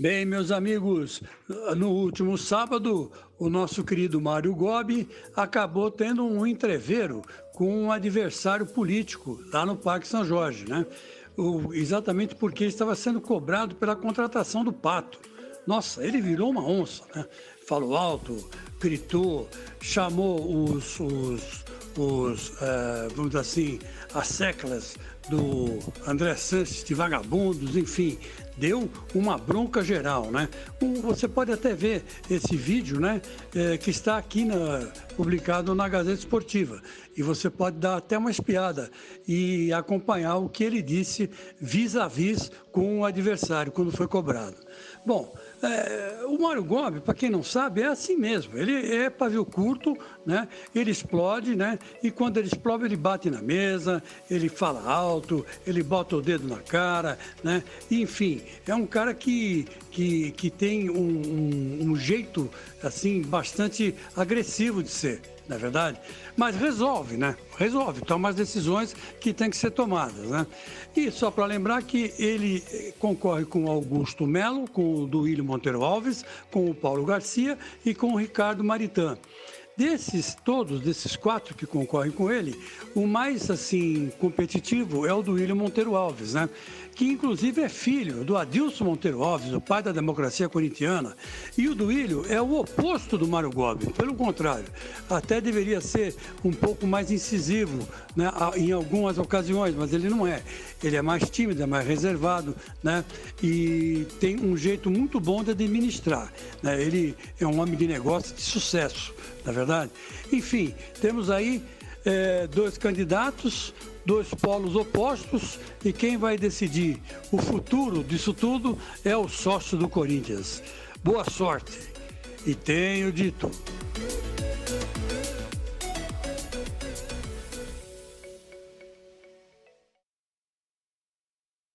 Bem, meus amigos, no último sábado, o nosso querido Mário Gobi acabou tendo um entreveiro com um adversário político lá no Parque São Jorge, né? O, exatamente porque estava sendo cobrado pela contratação do Pato. Nossa, ele virou uma onça, né? Falou alto, gritou, chamou os, os, os uh, vamos dizer assim, as seclas do André Santos de vagabundos, enfim, deu uma bronca geral, né? Você pode até ver esse vídeo, né, é, que está aqui na, publicado na Gazeta Esportiva e você pode dar até uma espiada e acompanhar o que ele disse vis a vis com o adversário quando foi cobrado. Bom, é, o Mário Gomes, para quem não sabe, é assim mesmo. Ele é pavio curto, né? ele explode, né? e quando ele explode, ele bate na mesa, ele fala alto, ele bota o dedo na cara. Né? enfim, é um cara que, que, que tem um, um, um jeito assim bastante agressivo de ser na é verdade? Mas resolve, né? Resolve, toma as decisões que têm que ser tomadas, né? E só para lembrar que ele eh, concorre com Augusto Melo, com o Duílio Monteiro Alves, com o Paulo Garcia e com o Ricardo Maritã. Desses todos, desses quatro que concorrem com ele, o mais assim competitivo é o do William Monteiro Alves, né? Que inclusive é filho do Adilson Monteiro Alves, o pai da democracia corintiana. E o Duílio é o oposto do Mário Gobi, pelo contrário, até deveria ser um pouco mais incisivo né, em algumas ocasiões, mas ele não é. Ele é mais tímido, é mais reservado, né? E tem um jeito muito bom de administrar. Né? Ele é um homem de negócio de sucesso na é Enfim, temos aí é, dois candidatos, dois polos opostos e quem vai decidir o futuro disso tudo é o sócio do Corinthians. Boa sorte e tenho dito.